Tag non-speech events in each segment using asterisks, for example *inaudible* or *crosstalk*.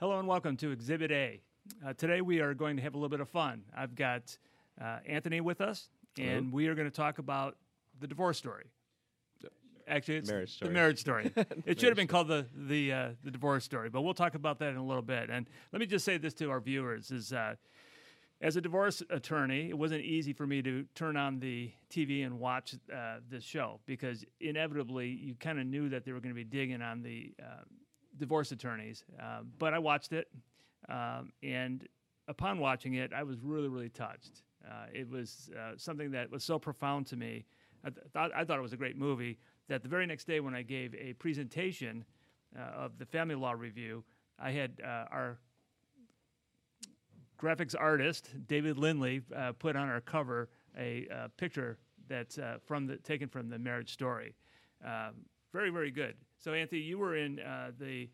Hello and welcome to Exhibit A. Uh, today we are going to have a little bit of fun. I've got uh, Anthony with us, and Hello. we are going to talk about the divorce story. Actually, it's Marriage the marriage story. *laughs* it should have been called the the uh, the divorce story, but we'll talk about that in a little bit. And let me just say this to our viewers: is uh, as a divorce attorney, it wasn't easy for me to turn on the TV and watch uh, this show because inevitably you kind of knew that they were going to be digging on the uh, divorce attorneys. Uh, but I watched it, um, and upon watching it, I was really, really touched. Uh, it was uh, something that was so profound to me. I, th- thought, I thought it was a great movie. That the very next day, when I gave a presentation uh, of the Family Law Review, I had uh, our graphics artist David Lindley put on our cover a picture that's from the taken from the Marriage Story. Um, very very good. So Anthony, you were in uh, the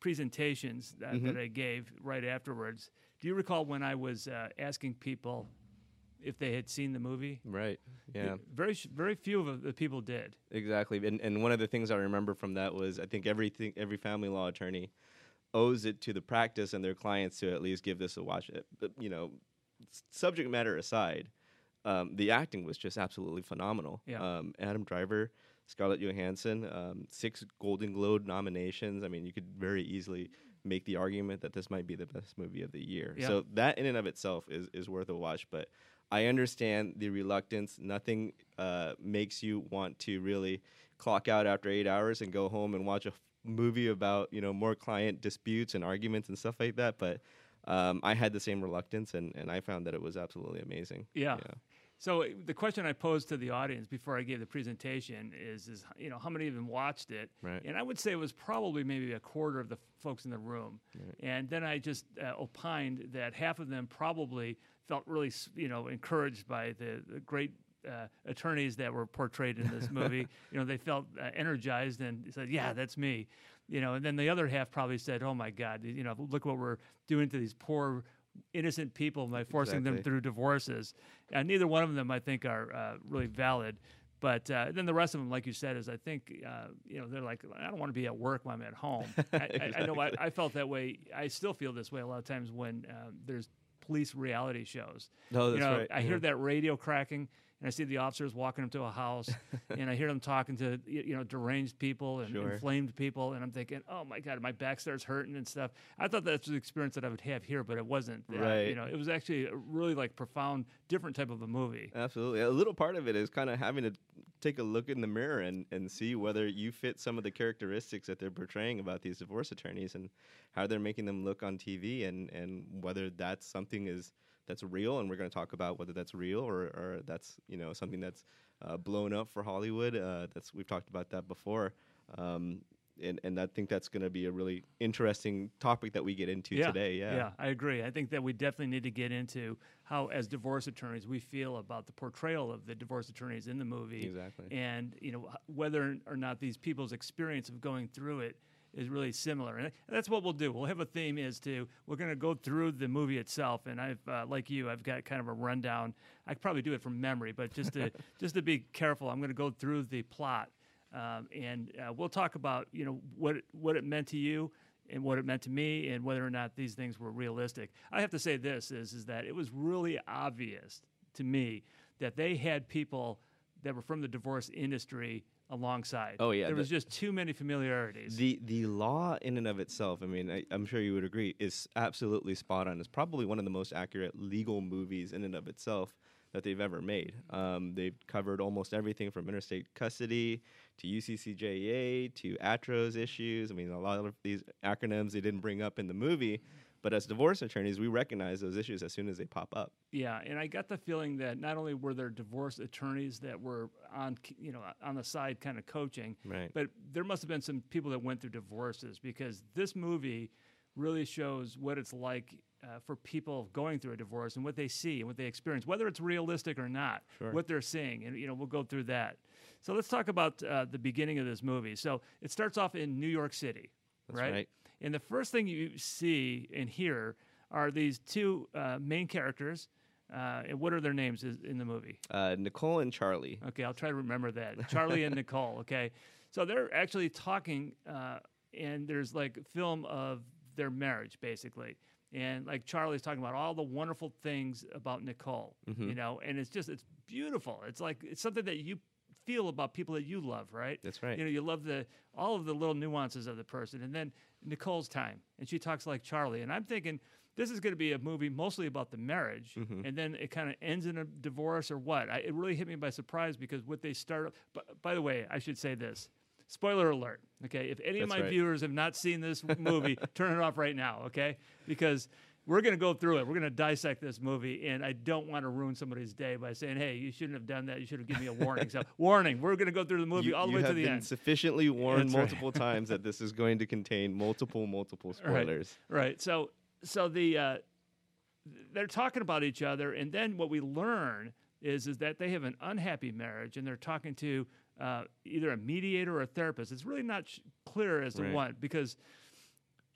presentations that, that I gave right afterwards. Do you recall when I was uh, asking people if they had seen the movie? Right. Yeah. Very very few of the people did. Exactly. And and one of the things I remember from that was I think everything every family law attorney owes it to the practice and their clients to at least give this a watch. But you know, subject matter aside, um, the acting was just absolutely phenomenal. Yeah. Um, Adam Driver, Scarlett Johansson, um, six Golden Globe nominations. I mean, you could very easily make the argument that this might be the best movie of the year. Yeah. So that in and of itself is is worth a watch. But I understand the reluctance. Nothing uh, makes you want to really clock out after eight hours and go home and watch a f- movie about you know more client disputes and arguments and stuff like that. But um, I had the same reluctance, and, and I found that it was absolutely amazing. Yeah. So the question I posed to the audience before I gave the presentation is, is you know, how many of them watched it? Right. And I would say it was probably maybe a quarter of the folks in the room. And then I just uh, opined that half of them probably felt really, you know, encouraged by the, the great uh, attorneys that were portrayed in this movie. *laughs* you know, they felt uh, energized and said, "Yeah, that's me." You know, and then the other half probably said, "Oh my God, you know, look what we're doing to these poor." Innocent people by forcing them through divorces. And neither one of them, I think, are uh, really valid. But uh, then the rest of them, like you said, is I think uh, you know they're like I don't want to be at work when I'm at home. *laughs* I, I, I know I, I felt that way. I still feel this way a lot of times when um, there's police reality shows. No, you that's know, right, I yeah. hear that radio cracking, and I see the officers walking up to a house, *laughs* and I hear them talking to you know deranged people and Sure. inflamed people, and I'm thinking, oh my god, my back starts hurting and stuff. I thought that's the experience that I would have here, but it wasn't. Uh, you know, it was actually a really like profound, different type of a movie. Absolutely. A little part of it is kind of having to take a look in the mirror and, and see whether you fit some of the characteristics that they're portraying about these divorce attorneys and how they're making them look on TV and, and whether that's something is that's real and we're going to talk about whether that's real or, or that's you know something that's uh, blown up for Hollywood. Uh, that's we've talked about that before. Um, and, and I think that's going to be a really interesting topic that we get into today. Yeah. yeah, I agree. I think that we definitely need to get into how, as divorce attorneys, we feel about the portrayal of the divorce attorneys in the movie, Exactly. and you know whether or not these people's experience of going through it is really similar. And that's what we'll do. We'll have a theme as to we're going to go through the movie itself, and I've uh, like you, I've got kind of a rundown. I could probably do it from memory, but just to *laughs* just to be careful, I'm going to go through the plot. Um, and uh, we'll talk about you know what it, what it meant to you and what it meant to me and whether or not these things were realistic. I have to say this is is that it was really obvious to me that they had people that were from the divorce industry alongside. Oh, yeah, there the- was just too many familiarities. The the law in and of itself, I mean, I, I'm sure you would agree, is absolutely spot on. It's probably one of the most accurate legal movies in and of itself that they've ever made. Um, they've covered almost everything from interstate custody to UCCJA to ATRO's issues. I mean, a lot of these acronyms they didn't bring up in the movie, but as divorce attorneys, we recognize those issues as soon as they pop up. Yeah, and I got the feeling that not only were there divorce attorneys that were on, you know, on the side kind of coaching, Right. but there must have been some people that went through divorces because this movie really shows what it's like uh, for people going through a divorce and what they see and what they experience, whether it's realistic or not, Sure. what they're seeing, and you know, we'll go through that. So let's talk about uh, the beginning of this movie. So it starts off in New York City, That's right. And the first thing you see and hear are these two uh, main characters. Uh, and what are their names in the movie? Uh, Nicole and Charlie. Okay, I'll try to remember that. Charlie and *laughs* Nicole. Okay, so they're actually talking, uh, and there's like film of their marriage, basically. And like Charlie's talking about all the wonderful things about Nicole, Mm-hmm. you know, and it's just it's beautiful. It's like it's something that you feel about people that you love, right? That's right. You know, you love the all of the little nuances of the person. And then Nicole's time, and she talks like Charlie. And I'm thinking this is going to be a movie mostly about the marriage, Mm-hmm. and then it kind of ends in a divorce or what? I, it really hit me by surprise because what they start. But by the way, I should say this. Spoiler alert. Okay, if any of my right. viewers have not seen this movie, *laughs* turn it off right now. Okay, because we're going to go through it. We're going to dissect this movie, and I don't want to ruin somebody's day by saying, "Hey, you shouldn't have done that. You should have given me a warning." So, *laughs* warning. We're going to go through the movie You, all the way to have the been end. sufficiently warned That's right. multiple times that this is going to contain multiple, multiple *laughs* Right. spoilers. Right. So so the uh, they're talking about each other, and then what we learn is is that they have an unhappy marriage, and they're talking to uh, either a mediator or a therapist. It's really not sh- clear as to Right. what because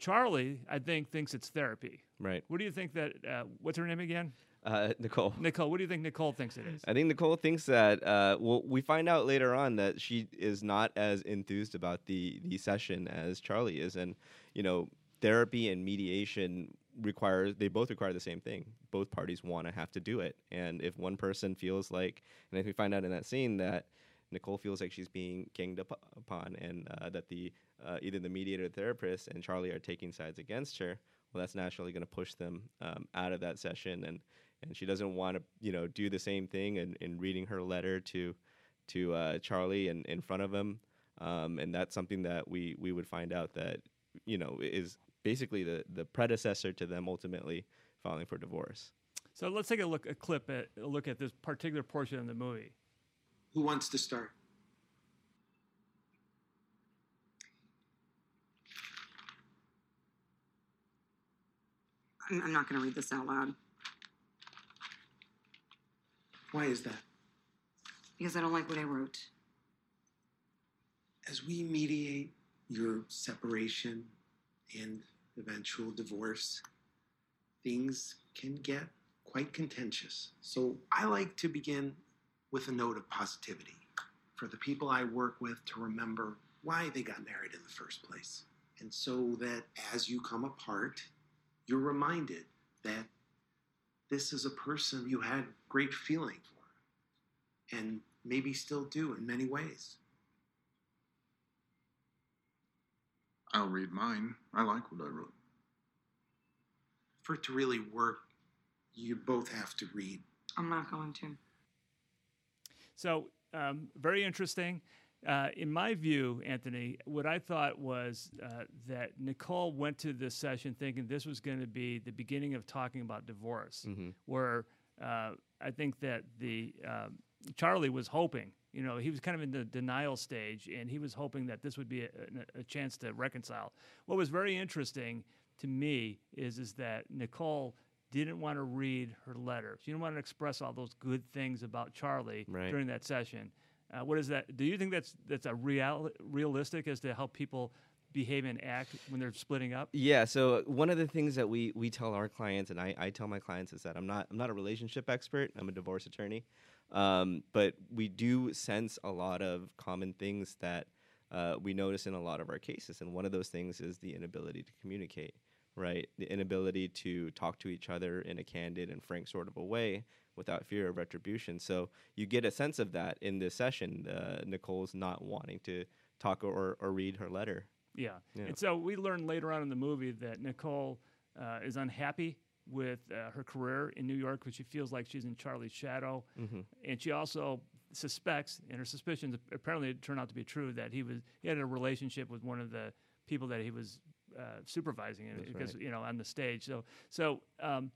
Charlie, I think, thinks it's therapy. Right. What do you think that? Uh, what's her name again? Uh, Nicole. Nicole. What do you think Nicole thinks it is? I think Nicole thinks that. Uh, well, we find out later on that she is not as enthused about the the session as Charlie is, and you know, therapy and mediation require they both require the same thing. Both parties want to have to do it, and if one person feels like, and if we find out in that scene that Nicole feels like she's being ganged up upon, and uh, that the uh, either the mediator, or therapist, and Charlie are taking sides against her. Well, that's naturally going to push them um, out of that session, and and she doesn't want to you know do the same thing and in reading her letter to to uh, Charlie and in front of him um, and that's something that we we would find out that you know is basically the the predecessor to them ultimately filing for divorce So let's take a look a clip at a look at this particular portion of the movie. Who wants to start? I'm, not going to read this out loud Why is that? because I don't like what I wrote. As we mediate your separation and eventual divorce, things can get quite contentious. So I like to begin with a note of positivity for the people I work with to remember why they got married in the first place. And so that as you come apart, you're reminded that this is a person you had great feeling for and maybe still do in many ways. I'll read mine. I like what I wrote. For it to really work, you both have to read. I'm not going to. So, um, very interesting. Uh, in my view, Anthony, what I thought was uh, that Nicole went to this session thinking this was going to be the beginning of talking about divorce, where uh, I think that the um, Charlie was hoping, you know, he was kind of in the denial stage, and he was hoping that this would be a, a, a chance to reconcile. What was very interesting to me is is that Nicole didn't want to read her letter. She didn't want to express all those good things about Charlie Right. during that session. Uh, what is that? Do you think that's that's a real realistic as to how people behave and act when they're splitting up? Yeah. So one of the things that we we tell our clients, and I, I tell my clients, is that I'm not I'm not a relationship expert. I'm a divorce attorney, um, but we do sense a lot of common things that uh, we notice in a lot of our cases, and one of those things is the inability to communicate. Right, the inability to talk to each other in a candid and frank sort of a way without fear of retribution. So you get a sense of that in this session. Uh, Nicole's not wanting to talk or, or read her letter. Yeah. Yeah. And so we learn later on in the movie that Nicole uh, is unhappy with uh, her career in New York because she feels like she's in Charlie's shadow, and she also suspects, and her suspicions apparently turned out to be true, that he was he had a relationship with one of the people that he was uh, supervising in, That's because right. you know on the stage. So so um,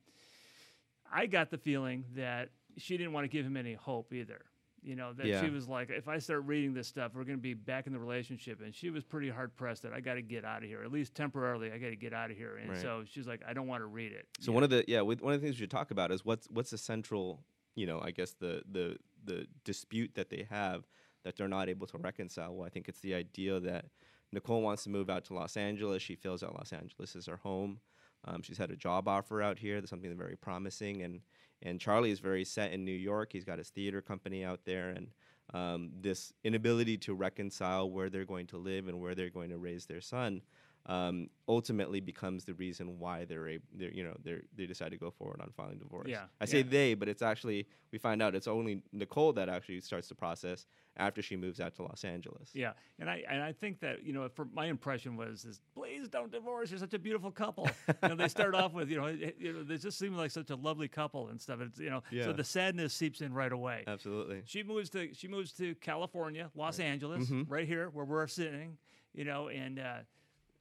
I got the feeling that she didn't want to give him any hope either. You know that Yeah. she was like, if I start reading this stuff, we're going to be back in the relationship, and she was pretty hard pressed that I got to get out of here, at least temporarily. I got to get out of here, and Right. so she's like, I don't want to read it. So one of the yeah, with, one of the things we should talk about is what's what's the central, you know, I guess the the the dispute that they have that they're not able to reconcile. Well, I think it's the idea that Nicole wants to move out to Los Angeles. She feels that Los Angeles is her home. Um, she's had a job offer out here. That's something very promising, and and Charlie is very set in New York. He's got his theater company out there, and um, this inability to reconcile where they're going to live and where they're going to raise their son um, ultimately becomes the reason why they're, a, they're you know they they decide to go forward on filing divorce. Yeah, I say yeah. they, but it's actually we find out it's only Nicole that actually starts the process after she moves out to Los Angeles. Yeah, and I and I think that you know, for my impression was is please don't divorce. You're such a beautiful couple. *laughs* you know, they start off with you know, it, you know, they just seem like such a lovely couple and stuff. It's you know, Yeah. so the sadness seeps in right away. Absolutely. She moves to she moves to California, Los Angeles, Mhm. right here where we're sitting. You know, and uh,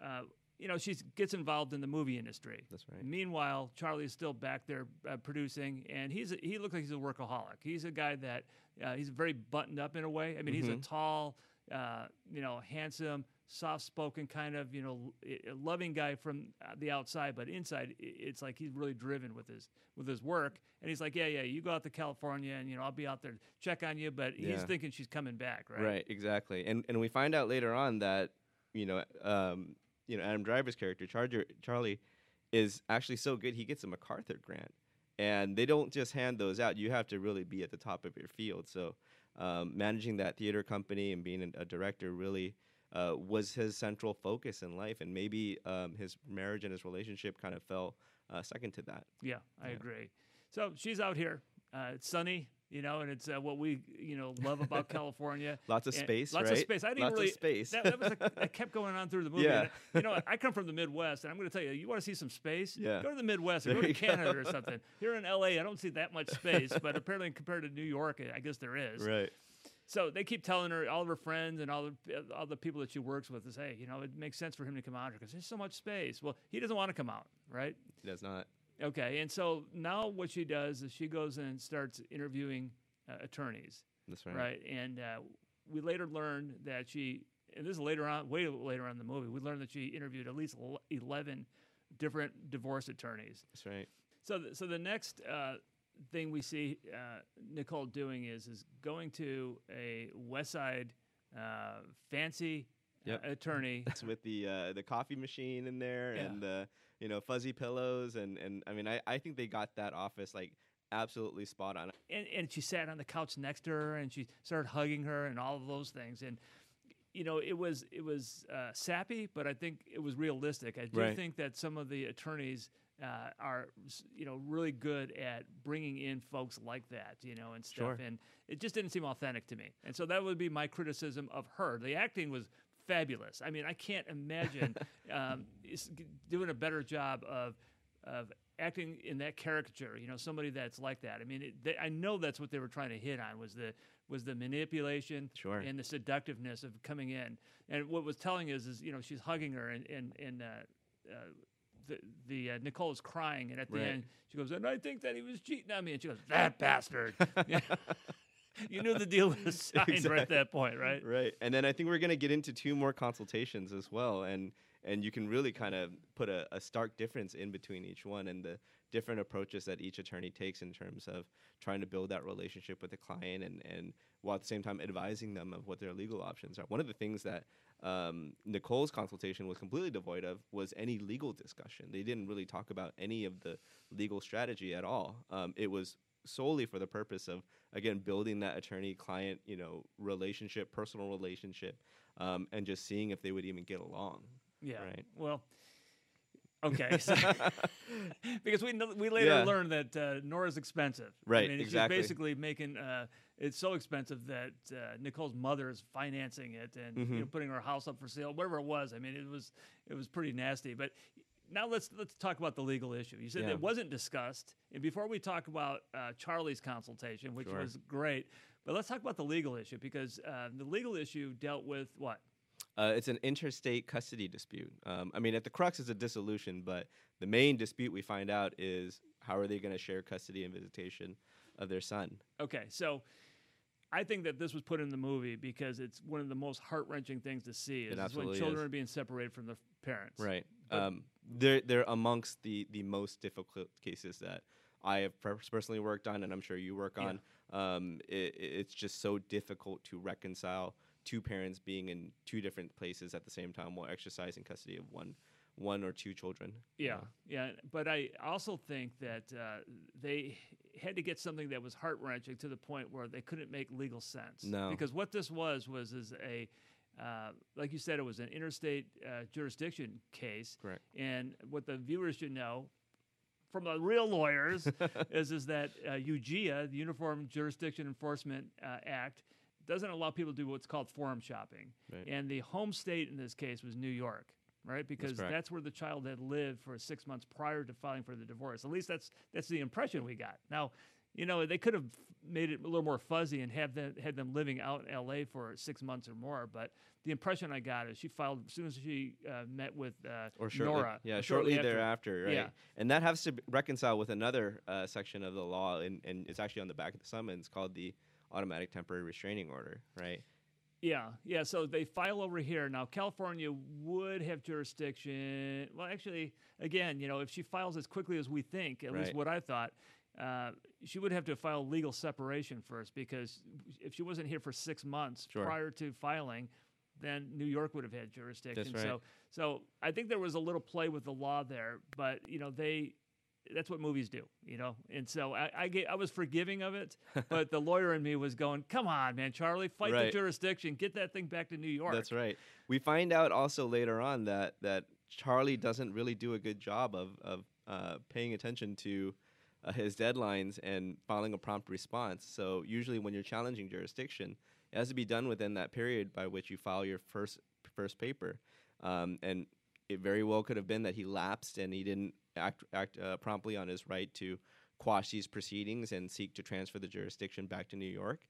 uh, you know she gets involved in the movie industry. That's right. Meanwhile, Charlie's still back there uh, producing, and he's a, he looks like he's a workaholic. He's a guy that uh, he's very buttoned up in a way. I mean, he's a Mhm. tall, uh, you know, handsome, soft-spoken kind of you know loving guy from uh, the outside, but inside it's like he's really driven with his with his work. And he's like, yeah, yeah, you go out to California, and you know I'll be out there to check on you. But he's Yeah. thinking she's coming back, right? Right, exactly. And and we find out later on that you know um, you know Adam Driver's character Charger, Charlie is actually so good he gets a MacArthur grant, and they don't just hand those out. You have to really be at the top of your field. So um, managing that theater company and being a, a director really. Uh, was his central focus in life, and maybe um, his marriage and his relationship kind of fell uh, second to that. Yeah, I Yeah. agree. So she's out here. Uh, it's sunny, you know, and it's uh, what we you know love about *laughs* California. Lots of And space, lots right? of space. I didn't Lots really. of space. That, that was a, that *laughs* kept going on through the movie. Yeah. You know, I come from the Midwest, and I'm going to tell you, you want to see some space? Yeah. Go to the Midwest, or There go to you go. Canada or *laughs* something. Here in LA, I don't see that much space, but apparently compared to New York, I guess there is. right. So they keep telling her, all of her friends and all the all the people that she works with, is, hey, you know, it makes sense for him to come out here because there's so much space. Well, he doesn't want to come out, right? He does not. Okay, and so now what she does is she goes and starts interviewing uh, attorneys, That's right. right? And uh, we later learned that she, and this is later on, way later on in the movie, we learned that she interviewed at least eleven different divorce attorneys. That's right. So, th- so the next uh, thing we see uh, Nicole doing is is going to a West Side uh, fancy Yep. attorney. It's *laughs* with the uh, the coffee machine in there Yeah. and the you know fuzzy pillows and and I mean I, I think they got that office like absolutely spot on. and, and she sat on the couch next to her and she started hugging her and all of those things and you know it was it was uh, sappy but i think it was realistic i do Right. think that some of the attorneys uh, are you know really good at bringing in folks like that you know and stuff Sure. and it just didn't seem authentic to me and so that would be my criticism of her the acting was fabulous i mean i can't imagine *laughs* um, doing a better job of of acting in that caricature you know somebody that's like that i mean it, they, i know that's what they were trying to hit on was the was the manipulation Sure. and the seductiveness of coming in and what was telling is is you know she's hugging her and and and uh, uh, the the uh, Nicole is crying and at the Right. end she goes and I think that he was cheating on me and she goes that bastard. *laughs* *laughs* you knew the deal was *laughs* signed right at that point right Right. And then I think we're gonna get into two more consultations as well and and you can really kind of put a, a stark difference in between each one and the different approaches that each attorney takes in terms of trying to build that relationship with the client and, and while at the same time advising them of what their legal options are. One of the things that um, Nicole's consultation was completely devoid of was any legal discussion. They didn't really talk about any of the legal strategy at all. Um, it was solely for the purpose of again building that attorney client you know relationship personal relationship um, and just seeing if they would even get along yeah Right. well okay *laughs* so *laughs* because we we later Yeah. learned that uh, Nora's expensive. Right, I mean, exactly. She's basically making uh, it's so expensive that uh, Nicole's mother is financing it and you know, putting her house up for sale, whatever it was. I mean, it was it was pretty nasty. But now let's let's talk about the legal issue. You said Yeah. it wasn't discussed, and before we talk about uh, Charlie's consultation, which Sure. was great, but let's talk about the legal issue because uh, the legal issue dealt with what uh, it's an interstate custody dispute um, i mean at the crux is a dissolution but the main dispute we find out is how are they going to share custody and visitation of their son Okay, so I think that this was put in the movie because it's one of the most heart wrenching things to see is, is when children is. are being separated from their parents. right um, they're, they're amongst the, the most difficult cases that i have personally worked on and i'm sure you work Yeah. on um, it, it's just so difficult to reconcile two parents being in two different places at the same time while exercising custody of one one or two children Yeah, yeah. But I also think that uh, they had to get something that was heart wrenching to the point where they couldn't make legal sense. No. Because what this was was is a uh, like you said, it was an interstate uh, jurisdiction case. Correct. And what the viewers should know from the real lawyers *laughs* is is that uh, UGIA, the Uniform Jurisdiction Enforcement uh, Act, doesn't allow people to do what's called forum shopping. Right. And the home state in this case was New York, right? Because correct. that's where the child had lived for six months prior to filing for the divorce. At least that's that's the impression we got. Now, you know, they could have made it a little more fuzzy and have them had them living out in L.A. for six months or more. But the impression I got is she filed as soon as she uh, met with uh, or shortly, Nora. yeah, or shortly, after. thereafter, right? Yeah. And that has to reconcile with another uh, section of the law, and, and it's actually on the back of the summons called the automatic temporary restraining order, right? Yeah, yeah. So they file over here now. California would have jurisdiction. Well, actually, again, you know, if she files as quickly as we think, at least what I thought, uh, she would have to file legal separation first because if she wasn't here for six months Sure. prior to filing, then New York would have had jurisdiction. right. So, so I think there was a little play with the law there, but you know, they. That's what movies do, you know, and so I, I, get, I was forgiving of it, *laughs* but the lawyer in me was going, "Come on, man, Charlie, fight the jurisdiction, get that thing back to New York." That's right. We find out also later on that that Charlie doesn't really do a good job of of uh, paying attention to uh, his deadlines and filing a prompt response. So usually, when you're challenging jurisdiction, it has to be done within that period by which you file your first first paper. Um, and it very well could have been that he lapsed and he didn't act act uh, promptly on his right to quash these proceedings and seek to transfer the jurisdiction back to New York.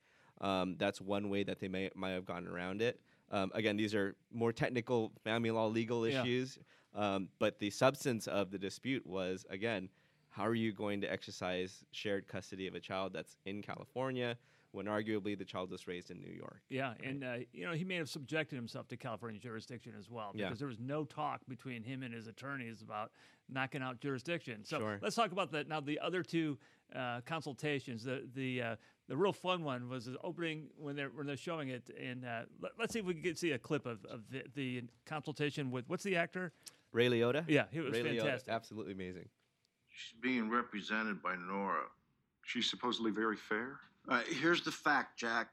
Um, that's one way that they may might have gotten around it. Um, again, these are more technical family law legal Yeah. issues, um, but the substance of the dispute was again, how are you going to exercise shared custody of a child that's in California when arguably the child was raised in New York? Yeah, and uh, you know he may have subjected himself to California jurisdiction as well Yeah. because there was no talk between him and his attorneys about knocking out jurisdiction. So Sure. let's talk about that now. The other two uh, consultations, the the uh, the real fun one was the opening when they're when they're showing it. And uh, let, us see if we can get, see a clip of, of the, the consultation with what's the actor? Ray Liotta. Yeah, he was Ray Liotta, fantastic. absolutely amazing. She's being represented by Nora. She's supposedly very fair. Uh, here's the fact, Jack.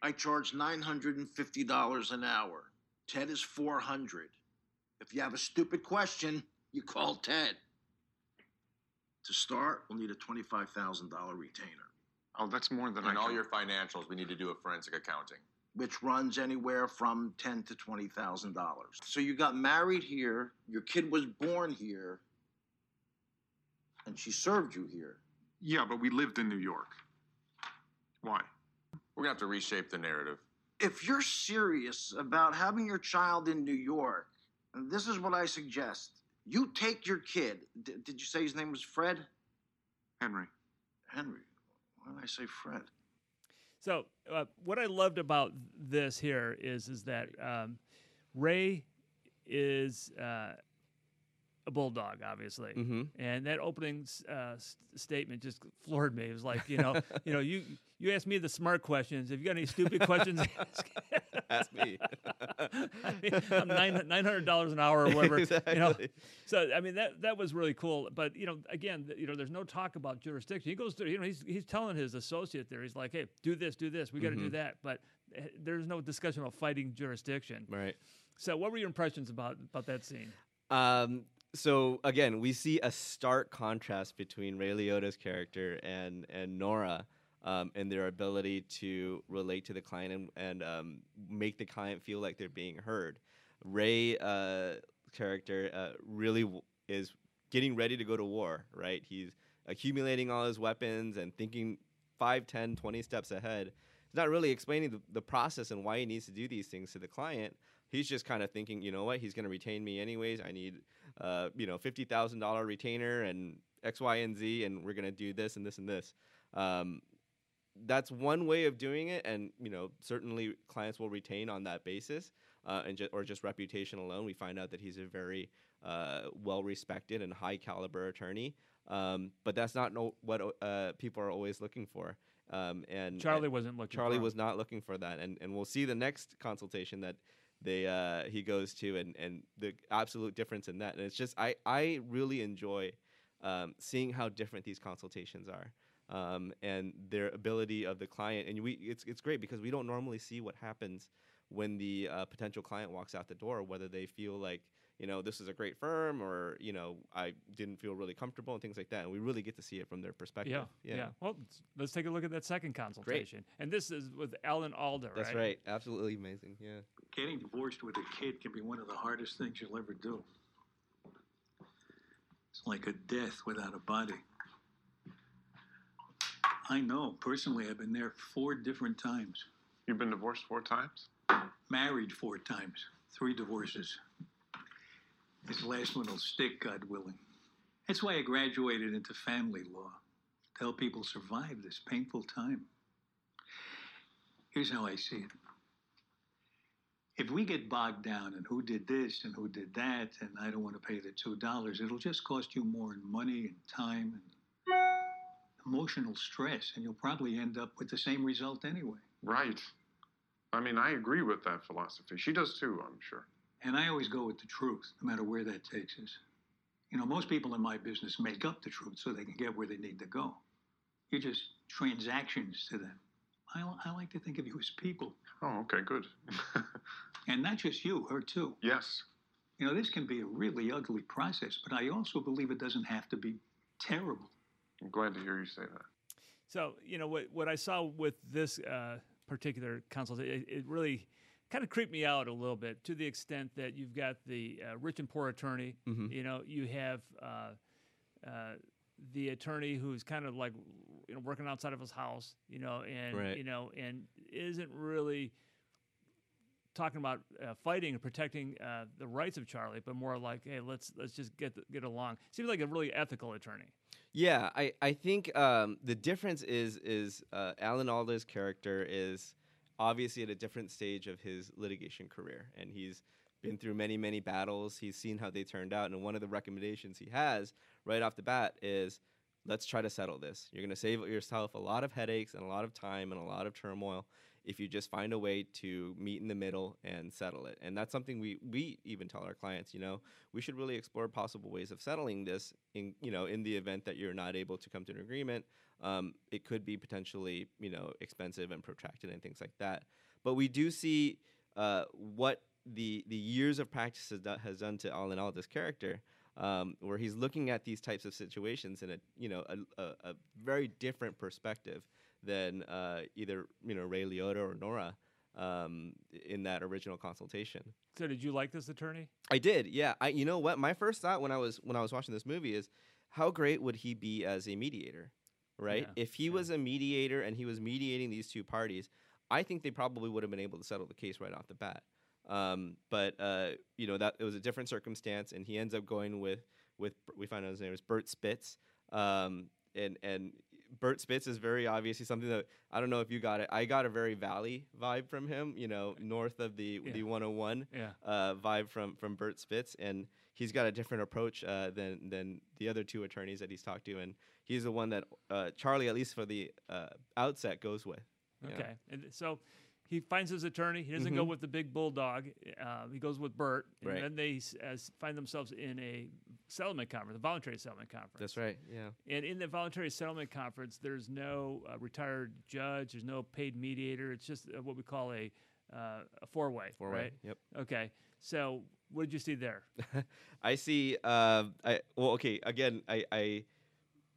I charge nine hundred and fifty dollars an hour. Ted is four hundred. If you have a stupid question, you call Ted. To start, we'll need a twenty-five thousand dollar retainer, Oh, that's more than I In all can- your financials, we need to do a forensic accounting. which runs anywhere from ten to twenty thousand dollars. So you got married here, your kid was born here, and she served you here. Yeah, but we lived in New York. Why? We're gonna have to reshape the narrative. if you're serious about having your child in New York, this is what I suggest. You take your kid. D- did you say his name was Fred? Henry. Henry. Why did I say Fred? So uh, what I loved about this here is is that um, Ray is uh, a bulldog, obviously, Mm-hmm. and that opening uh, s- statement just floored me. It was like, you know, *laughs* you know, you you asked me the smart questions. If you got any stupid questions, *laughs* ask. *laughs* Ask me. I mean, I'm nine nine hundred dollars an hour or whatever. You know, so I mean that that was really cool. But you know, again, you know, there's no talk about jurisdiction. He goes through, you know, he's he's telling his associate there, he's like, hey, do this, do this, we got to do Mhm. that. But eh, there's no discussion about fighting jurisdiction. Right. So what were your impressions about about that scene? Um, so again, we see a stark contrast between Ray Liotta's character and and Nora, um, and their ability to relate to the client and, and um, make the client feel like they're being heard. Ray uh, character uh, really w- is getting ready to go to war. Right, he's accumulating all his weapons and thinking 5, 10, 20 steps ahead. He's not really explaining the, the process and why he needs to do these things to the client. He's just kind of thinking, you know what, he's going to retain me anyways. I need uh, you know, fifty thousand dollar retainer and X, Y, and Z, and we're gonna do this and this and this. Um, that's one way of doing it, and you know, certainly clients will retain on that basis, uh, and ju- or just reputation alone. We find out that he's a very uh, well respected and high caliber attorney, um, but that's not no, what uh, people are always looking for. Um, and Charlie and wasn't looking. Charlie was not looking for that, and and we'll see the next consultation that they uh, he goes to, and and the absolute difference in that. And it's just I I really enjoy um, seeing how different these consultations are, um, and their ability of the client. And we it's it's great because we don't normally see what happens when the uh, potential client walks out the door, whether they feel like you know this is a great firm or you know I didn't feel really comfortable and things like that. And we really get to see it from their perspective. Yeah, yeah. Well, let's take a look at that second consultation. great. And this is with Alan Alda That's right. Absolutely amazing. Yeah. Getting divorced with a kid can be one of the hardest things you'll ever do. It's like a death without a body. I know. Personally, I've been there four different times. You've been divorced four times? Married four times. Three divorces. This last one will stick, God willing. That's why I graduated into family law. To help people survive this painful time. Here's how I see it. If we get bogged down in who did this and who did that, and I don't want to pay the two dollars, it'll just cost you more in money and time and emotional stress, and you'll probably end up with the same result anyway. Right. I mean, I agree with that philosophy. She does too, I'm sure. And I always go with the truth, no matter where that takes us. You know, most people in my business make up the truth so they can get where they need to go. You're just transactions to them. I, I like to think of you as people. Oh, okay, good. *laughs* And not just you, her too. yes. You know, this can be a really ugly process, but I also believe it doesn't have to be terrible. I'm glad to hear you say that. So, you know, what, what I saw with this uh, particular consultation, it, it really kind of creeped me out a little bit to the extent that you've got the uh, rich and poor attorney. Mhm. You know, you have uh, uh, the attorney who's kind of like, you know, working outside of his house, you know, and, Right. you know, and isn't really talking about uh, fighting and protecting uh, the rights of Charlie, but more like, hey, let's let's just get get along. Seems like a really ethical attorney. Yeah, I, I think um, the difference is is uh, Alan Alda's character is obviously at a different stage of his litigation career, and he's been through many many battles. He's seen how they turned out, and one of the recommendations he has right off the bat is, let's try to settle this. You're going to save yourself a lot of headaches and a lot of time and a lot of turmoil if you just find a way to meet in the middle and settle it. And that's something we we even tell our clients, you know, we should really explore possible ways of settling this in you know, in the event that you're not able to come to an agreement. Um, it could be potentially, you know, expensive and protracted and things like that. But we do see uh, what the the years of practice has, done, has done to Alan Alda's character, um, where he's looking at these types of situations in a you know a, a, a very different perspective than uh, either you know Ray Liotta or Nora um, in that original consultation. So, did you like this attorney? I did, yeah. I you know what? My first thought when I was when I was watching this movie is how great would he be as a mediator, right? Yeah, if he yeah. was a mediator and he was mediating these two parties, I think they probably would have been able to settle the case right off the bat. Um, but uh, you know that it was a different circumstance, and he ends up going with with we find out his name is Bert Spitz, um, and and Bert Spitz is very obviously something that I don't know if you got it. I got a very Valley vibe from him, you know, north of the Yeah. the 101 Yeah. uh, vibe from from Bert Spitz, and he's got a different approach uh, than than the other two attorneys that he's talked to, and he's the one that uh, Charlie, at least for the uh, outset, goes with. Okay. And so he finds his attorney. He doesn't go Mhm. with the big bulldog. Uh, he goes with Bert. And Right. then they s- uh, s- find themselves in a settlement conference, a voluntary settlement conference. That's right. Yeah. And in the voluntary settlement conference, there's no uh, retired judge, there's no paid mediator. It's just uh, what we call a, uh, a four way. Four way. right? Yep. Okay. So what did you see there? *laughs* I see. Uh, I well, okay. Again, I,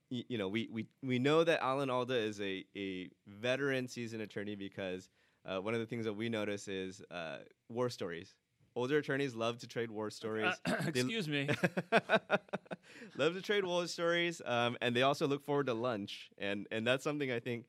you know, we, we we know that Alan Alda is a a veteran seasoned attorney because uh, one of the things that we notice is uh, war stories. Older attorneys love to trade war stories. Uh, *clears throat* excuse me. *laughs* love to trade war stories, um, and they also look forward to lunch, and and that's something I think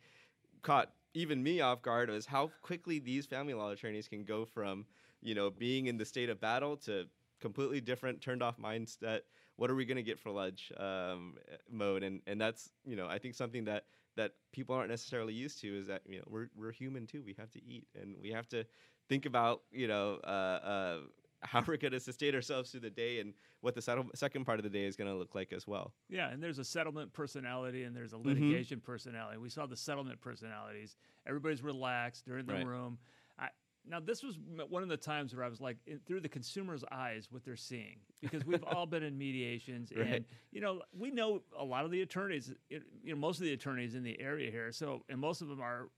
caught even me off guard is how quickly these family law attorneys can go from you know being in the state of battle to completely different turned off mindset what are we going to get for lunch um, eh, mode and and that's you know i think something that that people aren't necessarily used to is that you know we're we're human too we have to eat and we have to think about you know uh, uh, how we're going to sustain ourselves through the day and what the settle- second part of the day is going to look like as well Yeah, and there's a settlement personality and there's a Mhm. litigation personality. We saw the settlement personalities. Everybody's relaxed. They're in the Right. room. I, now, this was one of the times where I was like, in, through the consumer's eyes, what they're seeing, because we've all been in mediations, *laughs* Right. and you know, we know a lot of the attorneys. You know, most of the attorneys in the area here. So, and most of them are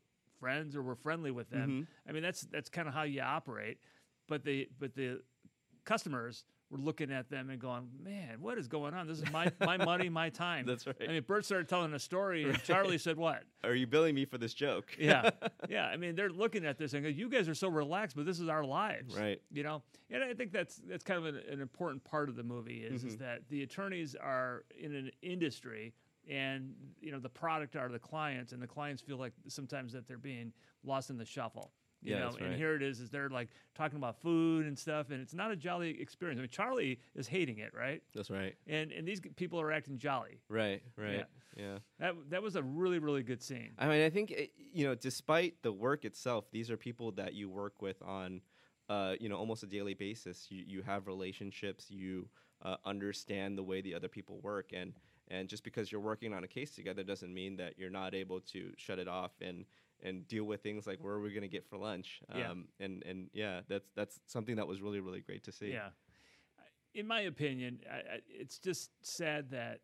friends or we're friendly with them. Mm-hmm. I mean, that's that's kind of how you operate. But the but the customers were looking at them and going, "Man, what is going on? This is my my money, my *laughs* time." That's right. I mean, Bert started telling a story, and Charlie said, "What?" Are you billing me for this joke? yeah, *laughs* yeah. I mean, they're looking at this and go, "You guys are so relaxed, but this is our lives." Right. You know, and I think that's that's kind of an, an important part of the movie is, Mm-hmm. is that the attorneys are in an industry, and you know the product are the clients, and the clients feel like sometimes that they're being lost in the shuffle. You Yeah, know, that's and here it is, is they're like talking about food and stuff, and it's not a jolly experience. I mean, Charlie is hating it, right? That's right. And and these people are acting jolly. Right. Right. yeah. That that was a really really good scene. I mean, I think it, you know, despite the work itself, these are people that you work with on, uh, you know, almost a daily basis. You you have relationships. You uh, understand the way the other people work, and and just because you're working on a case together doesn't mean that you're not able to shut it off and and deal with things like where are we going to get for lunch. Yeah. Um, and and yeah, that's that's something that was really really great to see. Yeah. In my opinion, I, I, it's just sad that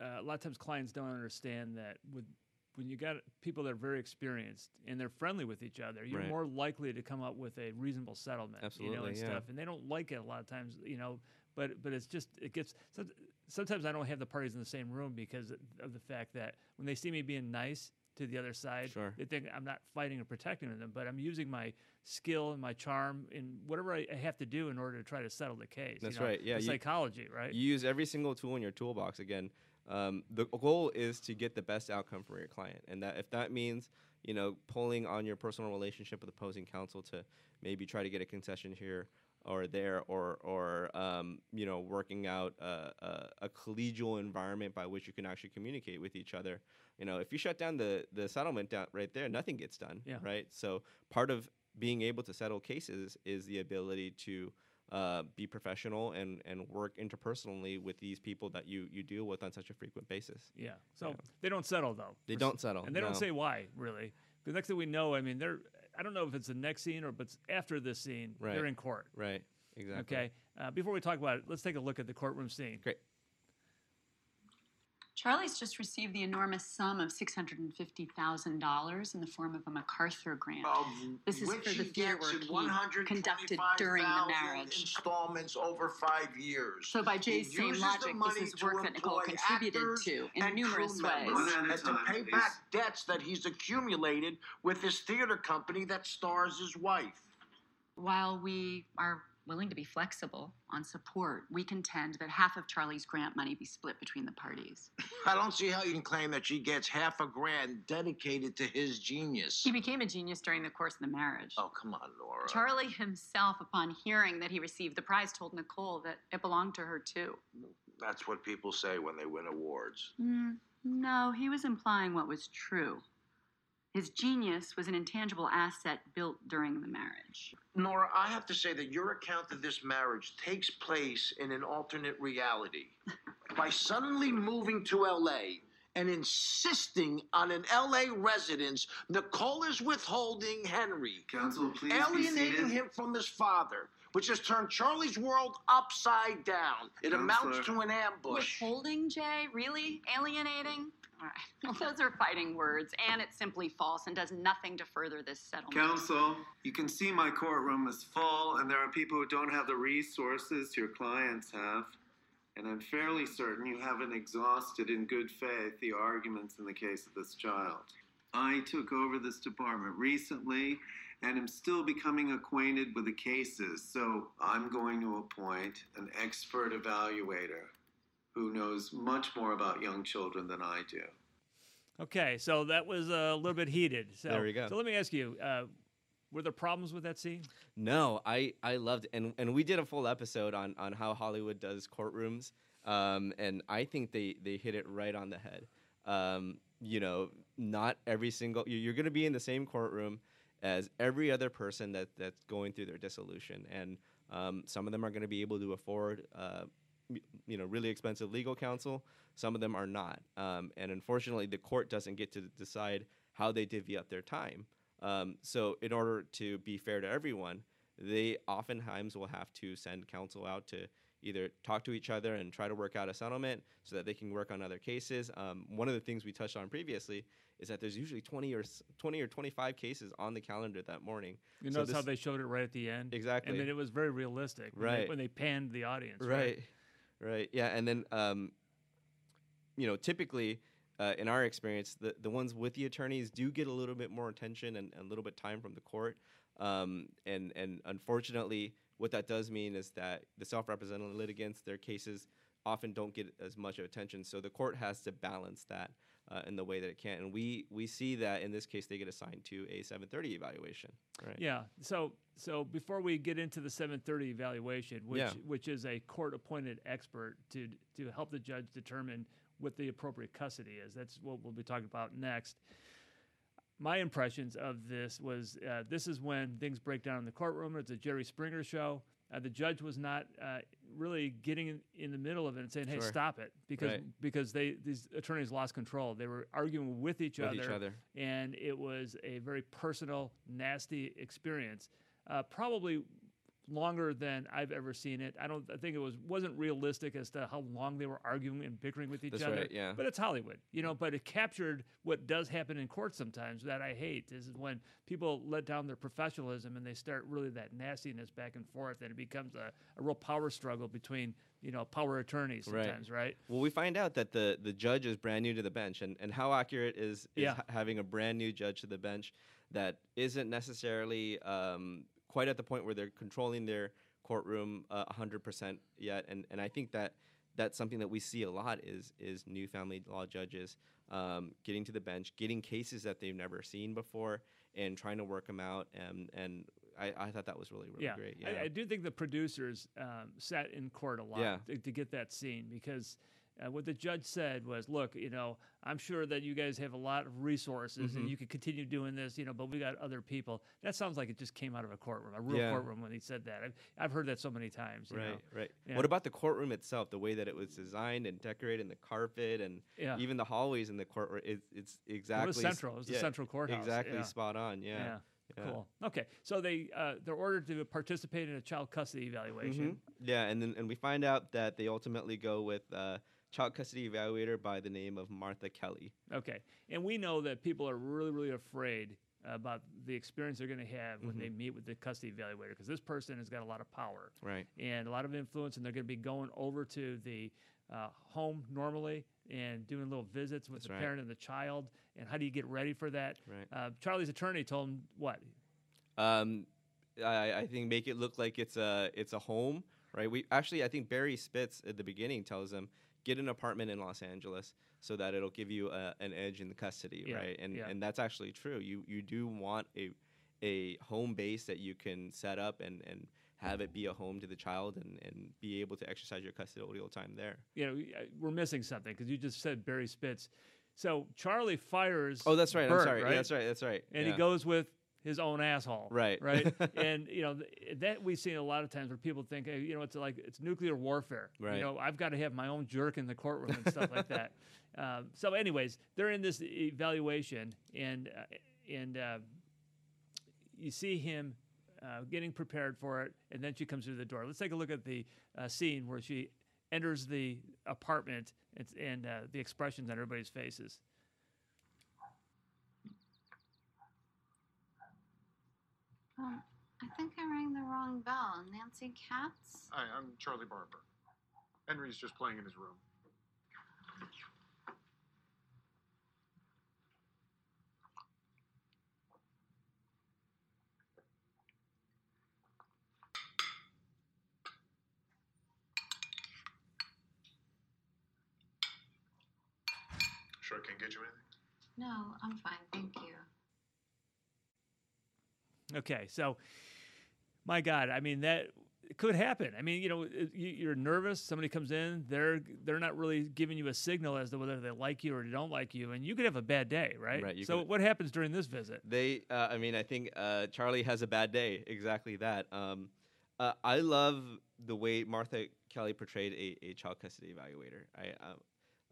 uh, a lot of times clients don't understand that with when you got people that are very experienced and they're friendly with each other, you're Right. more likely to come up with a reasonable settlement. you know, Absolutely, and yeah. stuff. And they don't like it a lot of times, you know. But but it's just it gets. some- Sometimes I don't have the parties in the same room because of the fact that when they see me being nice to the other side, Sure. they think I'm not fighting or protecting them, but I'm using my skill and my charm in whatever I have to do in order to try to settle the case. you That's know, right, yeah, you- psychology, right? You use every single tool in your toolbox. Again, um, the goal is to get the best outcome for your client, and that if that means you know pulling on your personal relationship with opposing counsel to maybe try to get a concession here or there, or or um, you know working out a, a, a collegial environment by which you can actually communicate with each other. You know, if you shut down the the settlement down right there, nothing gets done. Yeah. Right. So part of being able to settle cases is the ability to uh, be professional and, and work interpersonally with these people that you, you deal with on such a frequent basis. yeah. So Yeah. they don't settle though. They don't settle, and they don't say why really. The next thing we know, I mean, they're. I don't know if it's the next scene or but after this scene, Right. they're in court. Right. Exactly. Okay. Uh, before we talk about it, let's take a look at the courtroom scene. Great. Charlie's just received the enormous sum of $650,000 in the form of a MacArthur grant. This is for the theater work he conducted during the marriage. Installments over five years. So by He Jay's same logic, money this is work that Nicole contributed to in numerous ways. members One at a and to pay back debts that he's accumulated with his theater company that stars his wife. While we are willing to be flexible on support, we contend that half of Charlie's grant money be split between the parties. I don't see how you can claim that she gets half a grant dedicated to his genius. He became a genius during the course of the marriage. Oh, come on, Nora. Charlie himself, upon hearing that he received the prize, told Nicole that it belonged to her too. That's what people say when they win awards. Mm, no, he was implying what was true. His genius was an intangible asset built during the marriage. Nora, I have to say that your account of this marriage takes place in an alternate reality. *laughs* By suddenly moving to LA and insisting on an LA residence, Nicole is withholding Henry, Counsel, please alienating him from his father, which has turned Charlie's world upside down. It amounts to an ambush. Withholding, Jay? Really? Alienating? Well, *laughs* those are fighting words, and it's simply false and does nothing to further this settlement. Counsel, you can see my courtroom is full, and there are people who don't have the resources your clients have. And I'm fairly certain you haven't exhausted in good faith the arguments in the case of this child. I took over this department recently and am still becoming acquainted with the cases, so I'm going to appoint an expert evaluator who knows much more about young children than I do. Okay, so that was a little bit heated. So, There we go. So let me ask you: uh, Were there problems with that scene? No, I, I loved it. And, and we did a full episode on, on how Hollywood does courtrooms. Um, and I think they, they hit it right on the head. Um, you know, not every single, you- you're going to be in the same courtroom as every other person that, that's going through their dissolution. And um, some of them are going to be able to afford, uh, m- you know, really expensive legal counsel. Some of them are not. Um, and unfortunately, the court doesn't get to decide how they divvy up their time. Um, so, in order to be fair to everyone, they oftentimes will have to send counsel out to either talk to each other and try to work out a settlement so that they can work on other cases. Um, one of the things we touched on previously is that there's usually 20 or 20 or 25 cases on the calendar that morning. You So notice how they showed it right at the end. Exactly. I mean, it was very realistic. when they- Right. when they panned the audience. right right yeah and then um you know typically uh, in our experience the, the ones with the attorneys do get a little bit more attention and, and a little bit time from the court um, and and unfortunately what that does mean is that the self-represented litigants their cases often don't get as much attention so the court has to balance that uh, in the way that it can and we we see that in this case they get assigned to a 730 evaluation right Yeah. So so before we get into the 730 evaluation, which Yeah. which is a court appointed expert to to help the judge determine what the appropriate custody is. That's what we'll be talking about next. My impressions of this was uh, this is when things break down in the courtroom. It's a Jerry Springer show. Uh, the judge was not uh, really getting in, in the middle of it and saying, "Hey, Sure. stop it," because Right. because they these attorneys lost control. They were arguing with each With other each other. and it was a very personal, nasty experience. Uh, probably longer than I've ever seen it. I don't. I think it was wasn't realistic as to how long they were arguing and bickering with each That's other. right, yeah. But it's Hollywood, you know. But it captured what does happen in court sometimes that I hate is when people let down their professionalism and they start really that nastiness back and forth, and it becomes a, a real power struggle between you know power attorneys sometimes, right? Well, we find out that the, the judge is brand new to the bench, and, and how accurate is, is Yeah. ha- having a brand new judge to the bench that isn't necessarily um, quite at the point where they're controlling their courtroom uh, a 100% yet. And, and I think that that's something that we see a lot is, is new family law judges um, getting to the bench, getting cases that they've never seen before, and trying to work them out. And, and I, I thought that was really, really yeah. great. I, I do think the producers um, sat in court a lot Yeah. to, to get that scene because uh, what the judge said was, "Look, you know, I'm sure that you guys have a lot of resources and Mhm. you could continue doing this, you know, but we got other people." That sounds like it just came out of a courtroom, a real Yeah. courtroom when he said that. I've, I've heard that so many times. you Right, know. right. Yeah. What about the courtroom itself? The way that it was designed and decorated, and the carpet, and Yeah. even the hallways in the courtroom. It, it's exactly s- central. It was the central courthouse, Exactly spot on. Yeah. Yeah. Cool. Okay, so they uh, they're ordered to participate in a child custody evaluation. Mhm. Yeah, and then and we find out that they ultimately go with uh, child custody evaluator by the name of Martha Kelly. Okay. And we know that people are really, really afraid about the experience they're going to have when they Mhm. meet with the custody evaluator because this person has got a lot of power Right. and a lot of influence, and they're going to be going over to the uh, home normally and doing little visits with That's the right. parent and the child. And how do you get ready for that? Right. Uh, Charlie's attorney told him what? Um, I, I think make it look like it's a it's a home, right? We actually I think Barry Spitz at the beginning tells them get an apartment in Los Angeles so that it'll give you a, an edge in the custody, Yeah, right? And yeah. and that's actually true. You you do want a a home base that you can set up and and have it be a home to the child and, and be able to exercise your custodial time there. You know, uh, we're missing something because you just said Barry Spitz. So Charlie fires. Oh, that's right. Bert, I'm sorry. Yeah, that's right. That's right. and yeah. he goes with his own asshole. Right. Right. *laughs* and you know th- that we've seen a lot of times where people think, hey, you know, it's like it's nuclear warfare. Right. You know, I've got to have my own jerk in the courtroom and stuff like that. *laughs* Um, so, anyways, they're in this evaluation, and uh, and uh, you see him. Uh, getting prepared for it, and then she comes through the door. Let's take a look at the uh, scene where she enters the apartment and, and uh, the expressions on everybody's faces. Um, I think I rang the wrong bell. Nancy Katz? Hi, I'm Charlie Barber. Henry's just playing in his room. Sure I can't get you anything? No, I'm fine. Thank you. Okay, so my God, I mean that could happen. I mean, you know, you- you're nervous. Somebody comes in, they're they're not really giving you a signal as to whether they like you or they don't like you, and you could have a bad day, right? Right, So could- what happens during this visit? They, uh, I mean, I think uh, Charlie has a bad day. Exactly that. Um, uh, I love the way Martha Kelly portrayed a, a child custody evaluator. I, uh,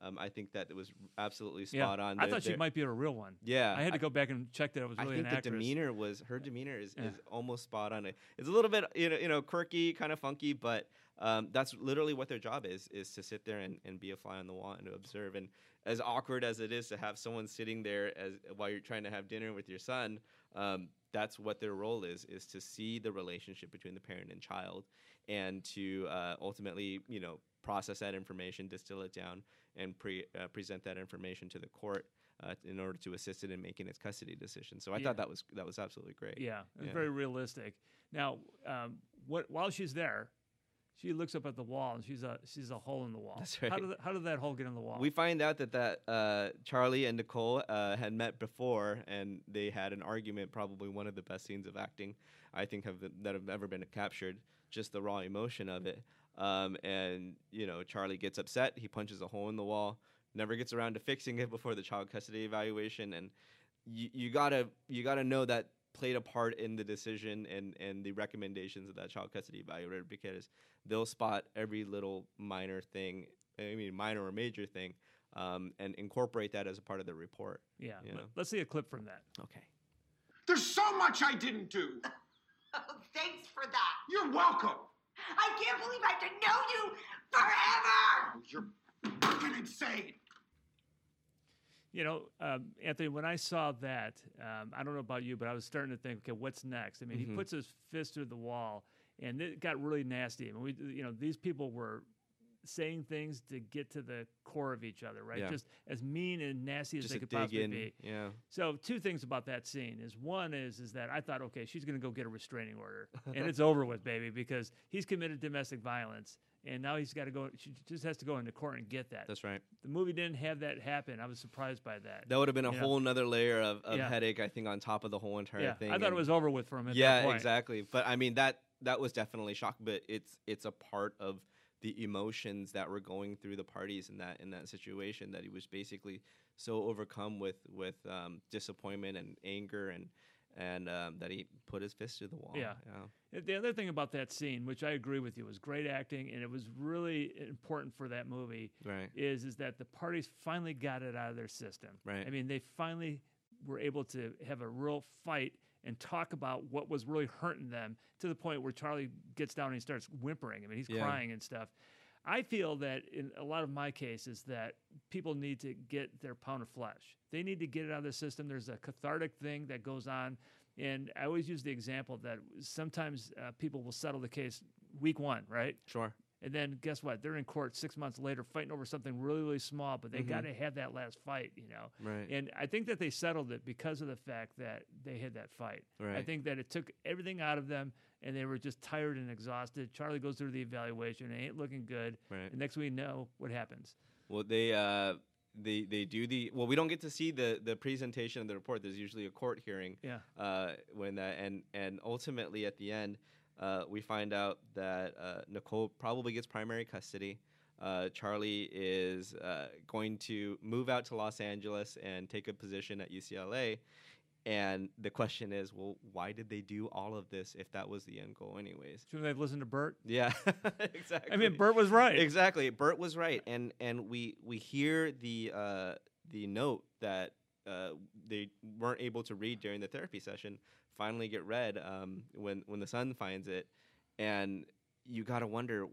Um, I think that it was absolutely Yeah. spot on. I thought she might be a real one. Yeah, I had to go back and check that it was really. I think an the actress. demeanor was her demeanor is, Yeah. is almost spot on. It's a little bit you know you know quirky, kind of funky, but um, that's literally what their job is is to sit there and, and be a fly on the wall and to observe. And as awkward as it is to have someone sitting there as while you're trying to have dinner with your son, um, that's what their role is is to see the relationship between the parent and child and to uh, ultimately you know process that information, distill it down, and pre- uh, present that information to the court. Uh, in order to assist it in making its custody decision, so I Yeah. thought that was that was absolutely great. Yeah, it was Yeah. very realistic. Now, um, what while she's there, she looks up at the wall and she's a she's a hole in the wall. That's right. How did how did that hole get in the wall? We find out that that uh, Charlie and Nicole uh, had met before, and they had an argument. Probably one of the best scenes of acting I think have that have ever been captured. Just the raw emotion of it. Um, and you know, Charlie gets upset. He punches a hole in the wall. Never gets around to fixing it before the child custody evaluation. And you, you gotta you gotta know that played a part in the decision and and the recommendations of that child custody evaluator because they'll spot every little minor thing I mean, minor or major thing, um, and incorporate that as a part of the report. yeah, you let- know? let's see a clip from that. Okay. There's so much I didn't do. Oh, *laughs* thanks for that. You're welcome. I can't believe I have to know you forever. You're fucking insane. You know, um, Anthony, when I saw that, um, I don't know about you, but I was starting to think, okay, what's next? I mean, he Mhm. puts his fist through the wall, and it got really nasty. I mean, we, you know, these people were saying things to get to the core of each other, right? Yeah. Just as mean and nasty as Just they could possibly in, be. yeah. So two things about that scene is one is is that I thought, okay, she's going to go get a restraining order, and it's *laughs* over with, baby, because he's committed domestic violence, and now he's got to go. She just has to go into court and get that. That's right. The movie didn't have that happen. I was surprised by that. That would have been a You know? whole nother layer of, of Yeah. headache, I think, on top of the whole entire Yeah, thing. I thought it was over with for him at that yeah, exactly. But I mean that that was definitely shock. But it's it's a part of the emotions that were going through the parties in that in that situation that he was basically so overcome with with um, disappointment and anger and and um, that he put his fist through the wall. Yeah. Uh, The other thing about that scene, which I agree with you, was great acting, and it was really important for that movie. Right. Is is that the parties finally got it out of their system. Right. I mean, they finally were able to have a real fight and talk about what was really hurting them to the point where Charlie gets down and he starts whimpering. I mean, he's Yeah. crying and stuff. I feel that in a lot of my cases that people need to get their pound of flesh. They need to get it out of the system. There's a cathartic thing that goes on. And I always use the example that sometimes uh, people will settle the case week one, right? Sure. And then guess what? They're in court six months later fighting over something really, really small, but they Mhm. got to have that last fight, you know? Right. And I think that they settled it because of the fact that they had that fight. Right. I think that it took everything out of them and they were just tired and exhausted. Charlie goes through the evaluation, it ain't looking good. Right. And next we know what happens. Well, they uh, they they do the well. We don't get to see the the presentation of the report. There's usually a court hearing. Yeah. Uh, when that and and ultimately at the end, uh, we find out that uh, Nicole probably gets primary custody. Uh, Charlie is uh, going to move out to Los Angeles and take a position at UCLA. And the question is, well, why did they do all of this if that was the end goal, anyways? Shouldn't they have listened to Bert? Yeah, *laughs* exactly. I mean, Bert was right. Exactly, Bert was right, and and we we hear the uh, the note that uh, they weren't able to read during the therapy session finally get read um, when when the son finds it, and you got to wonder,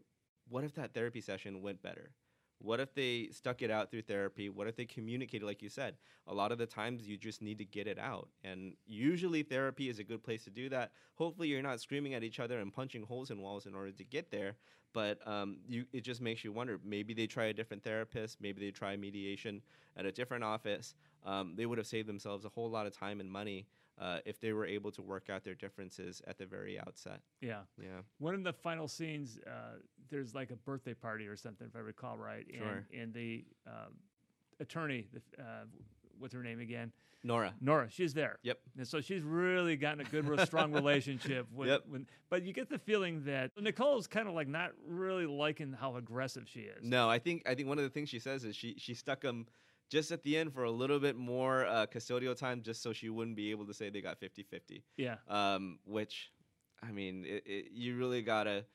what if that therapy session went better? What if they stuck it out through therapy? What if they communicated, like you said? A lot of the times you just need to get it out. And usually therapy is a good place to do that. Hopefully you're not screaming at each other and punching holes in walls in order to get there. But um, you, it just makes you wonder maybe they try a different therapist, maybe they try mediation at a different office. Um, they would have saved themselves a whole lot of time and money uh, if they were able to work out their differences at the very outset. Yeah. Yeah. One of the final scenes, uh, there's like a birthday party or something, if I recall right. Sure. And, and the um, attorney, the, uh, what's her name again? Nora. Nora, she's there. Yep. And so she's really gotten a good, real strong *laughs* relationship with. Yep. with- but you get the feeling that Nicole's kind of like not really liking how aggressive she is. No, I think I think one of the things she says is she she stuck him just at the end for a little bit more uh, custodial time, just so she wouldn't be able to say they got 50-50. Yeah. Um, which, I mean, it, it, you really gotta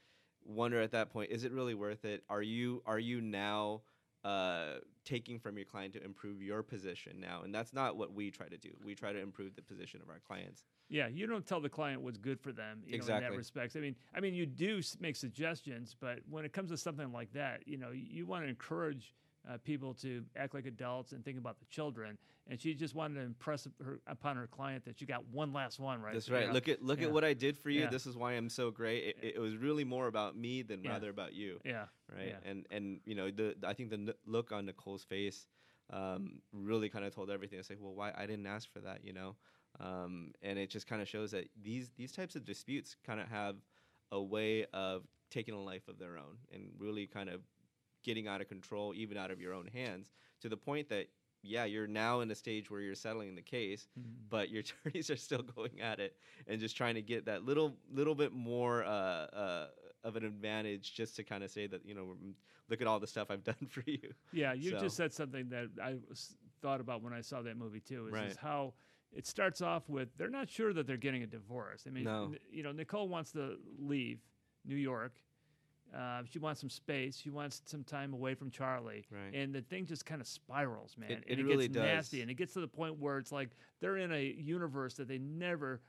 wonder at that point: is it really worth it? Are you are you now uh, taking from your client to improve your position now, and that's not what we try to do. We try to improve the position of our clients. Yeah, you don't tell the client what's good for them. You know, in Exactly. that respect. I mean, I mean, you do make suggestions, but when it comes to something like that, you know, you want to encourage uh, people to act like adults and think about the children. And she just wanted to impress her, upon her client that you got one last one, right? That's right. know? Look at look Yeah. at what I did for you. Yeah. This is why I'm so great. It, it was really more about me than Yeah. rather about you. Yeah. Right. And and you know the I think the n- look on Nicole's face um, really kind of told everything. It's like, well, why I didn't ask for that, you know. Um, and it just kind of shows that these these types of disputes kind of have a way of taking a life of their own and really kind of getting out of control, even out of your own hands, to the point that yeah, you're now in a stage where you're settling the case, Mhm. but your *laughs* attorneys are still going at it and just trying to get that little little bit more uh, uh, of an advantage, just to kind of say that you know, mm, look at all the stuff I've *laughs* done for you. Yeah, you So- just said something that I was, thought about when I saw that movie too. Is, Right. is how it starts off with they're not sure that they're getting a divorce. I mean, No. you know, Nicole wants to leave New York. Uh, she wants some space. She wants some time away from Charlie. Right. And the thing just kind of spirals, man. It- and it really gets nasty. does. And it gets to the point where it's like they're in a universe that they never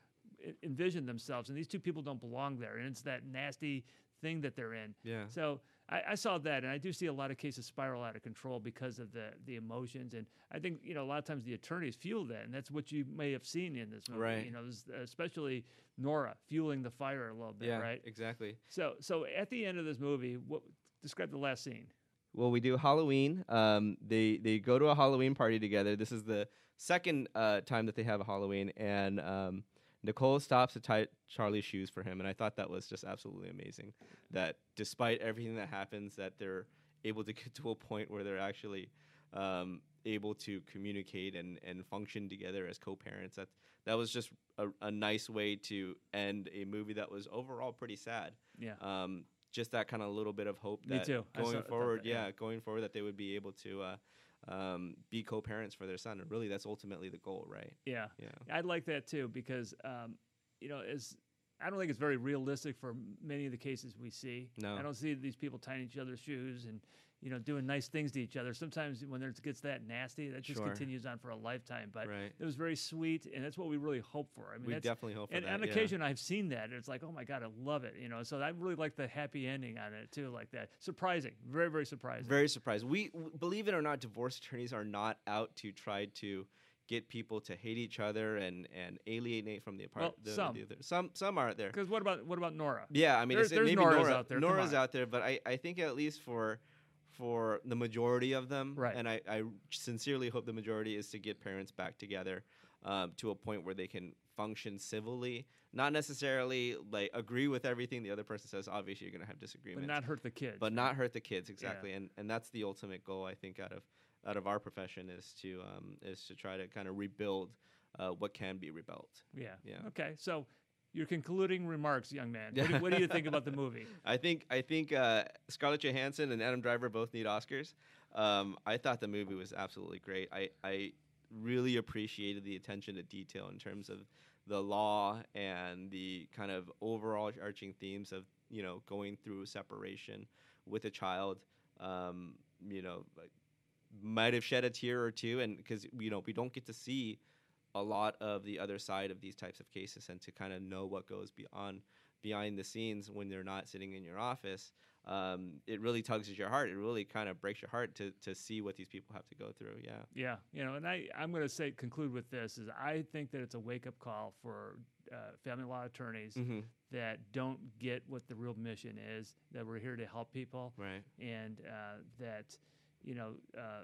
envisioned themselves. And these two people don't belong there. And it's that nasty thing that they're in. Yeah. So I, I saw that, and I do see a lot of cases spiral out of control because of the the emotions, and I think you know a lot of times the attorneys fuel that, and that's what you may have seen in this movie. Right. You know, especially Nora fueling the fire a little bit, Yeah, right? exactly. So so at the end of this movie, what describe the last scene? Well, we do Halloween. Um, they they go to a Halloween party together. This is the second uh, time that they have a Halloween, and um, Nicole stops to tie Charlie's shoes for him, and I thought that was just absolutely amazing. That despite everything that happens, that they're able to get to a point where they're actually um, able to communicate and, and function together as co-parents. That that was just a, a nice way to end a movie that was overall pretty sad. Yeah. Um, just that kind of little bit of hope Me that too. Going saw- forward, that, yeah. yeah, going forward that they would be able to uh, um, be co-parents for their son. And really, that's ultimately the goal, right? Yeah, Yeah. I'd like that too because um, you know as I don't think it's very realistic for many of the cases we see. No. I don't see these people tying each other's shoes and you know doing nice things to each other. Sometimes when it gets that nasty, that just Sure. continues on for a lifetime. But Right. it was very sweet, and that's what we really hope for. I mean, We definitely hope for that. and that, on yeah. occasion, I've seen that. and It's like, oh my god, I love it. You know, so I really like the happy ending on it too, like that. Surprising, very very surprising. Very surprised. We believe it or not, divorce attorneys are not out to try to get people to hate each other and, and alienate from the Well, apartment. the, some. the other. Some some are out there. Because what about what about Nora? Yeah, I mean, There- there's maybe Nora's Nora, out there. Nora's out there, but I, I think at least for for the majority of them, right. and I, I sincerely hope the majority is to get parents back together um, to a point where they can function civilly, not necessarily like agree with everything the other person says. Obviously, you're going to have disagreements, but not hurt the kids, but not hurt the kids exactly, and and that's the ultimate goal I think out of out of our profession is to um, is to try to kind of rebuild uh, what can be rebuilt. Yeah. Yeah. Okay. So your concluding remarks, young man. What do, what do you think about the movie? *laughs* I think I think uh, Scarlett Johansson and Adam Driver both need Oscars. Um, I thought the movie was absolutely great. I, I really appreciated the attention to detail in terms of the law and the kind of overall arching themes of you know going through separation with a child. Um, you know, like, might have shed a tear or two, and because you know we don't get to see a lot of the other side of these types of cases and to kind of know what goes beyond behind the scenes when they're not sitting in your office um, it really tugs at your heart it really kind of breaks your heart to, to see what these people have to go through yeah Yeah, you know, and I I'm going to say conclude with this is I think that it's a wake up call for uh, family law attorneys Mhm. that don't get what the real mission is. That we're here to help people, right and uh, that you know uh,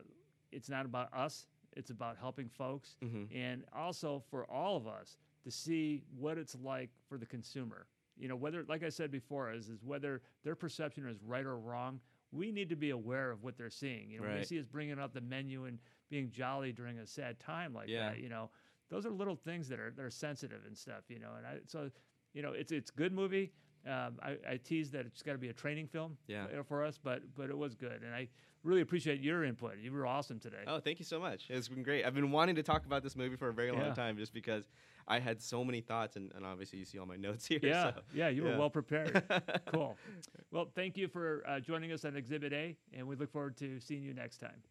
it's not about us. It's about helping folks, Mhm. and also for all of us to see what it's like for the consumer. You know, whether, like I said before, is is whether their perception is right or wrong. We need to be aware of what they're seeing. You know, when they see us bringing up the menu and being jolly during a sad time like Yeah. that, you know, those are little things that are that are sensitive and stuff. You know, and I so you know it's it's good movie. Um, I, I teased that it's got to be a training film Yeah. for us, but but it was good, and I really appreciate your input. You were awesome today. Oh, thank you so much. It's been great. I've been wanting to talk about this movie for a very long Yeah. time just because I had so many thoughts, and, and obviously you see all my *laughs* notes here. Yeah, so, yeah, you were well prepared. *laughs* cool. Well, thank you for uh, joining us on Exhibit A, and we look forward to seeing you next time.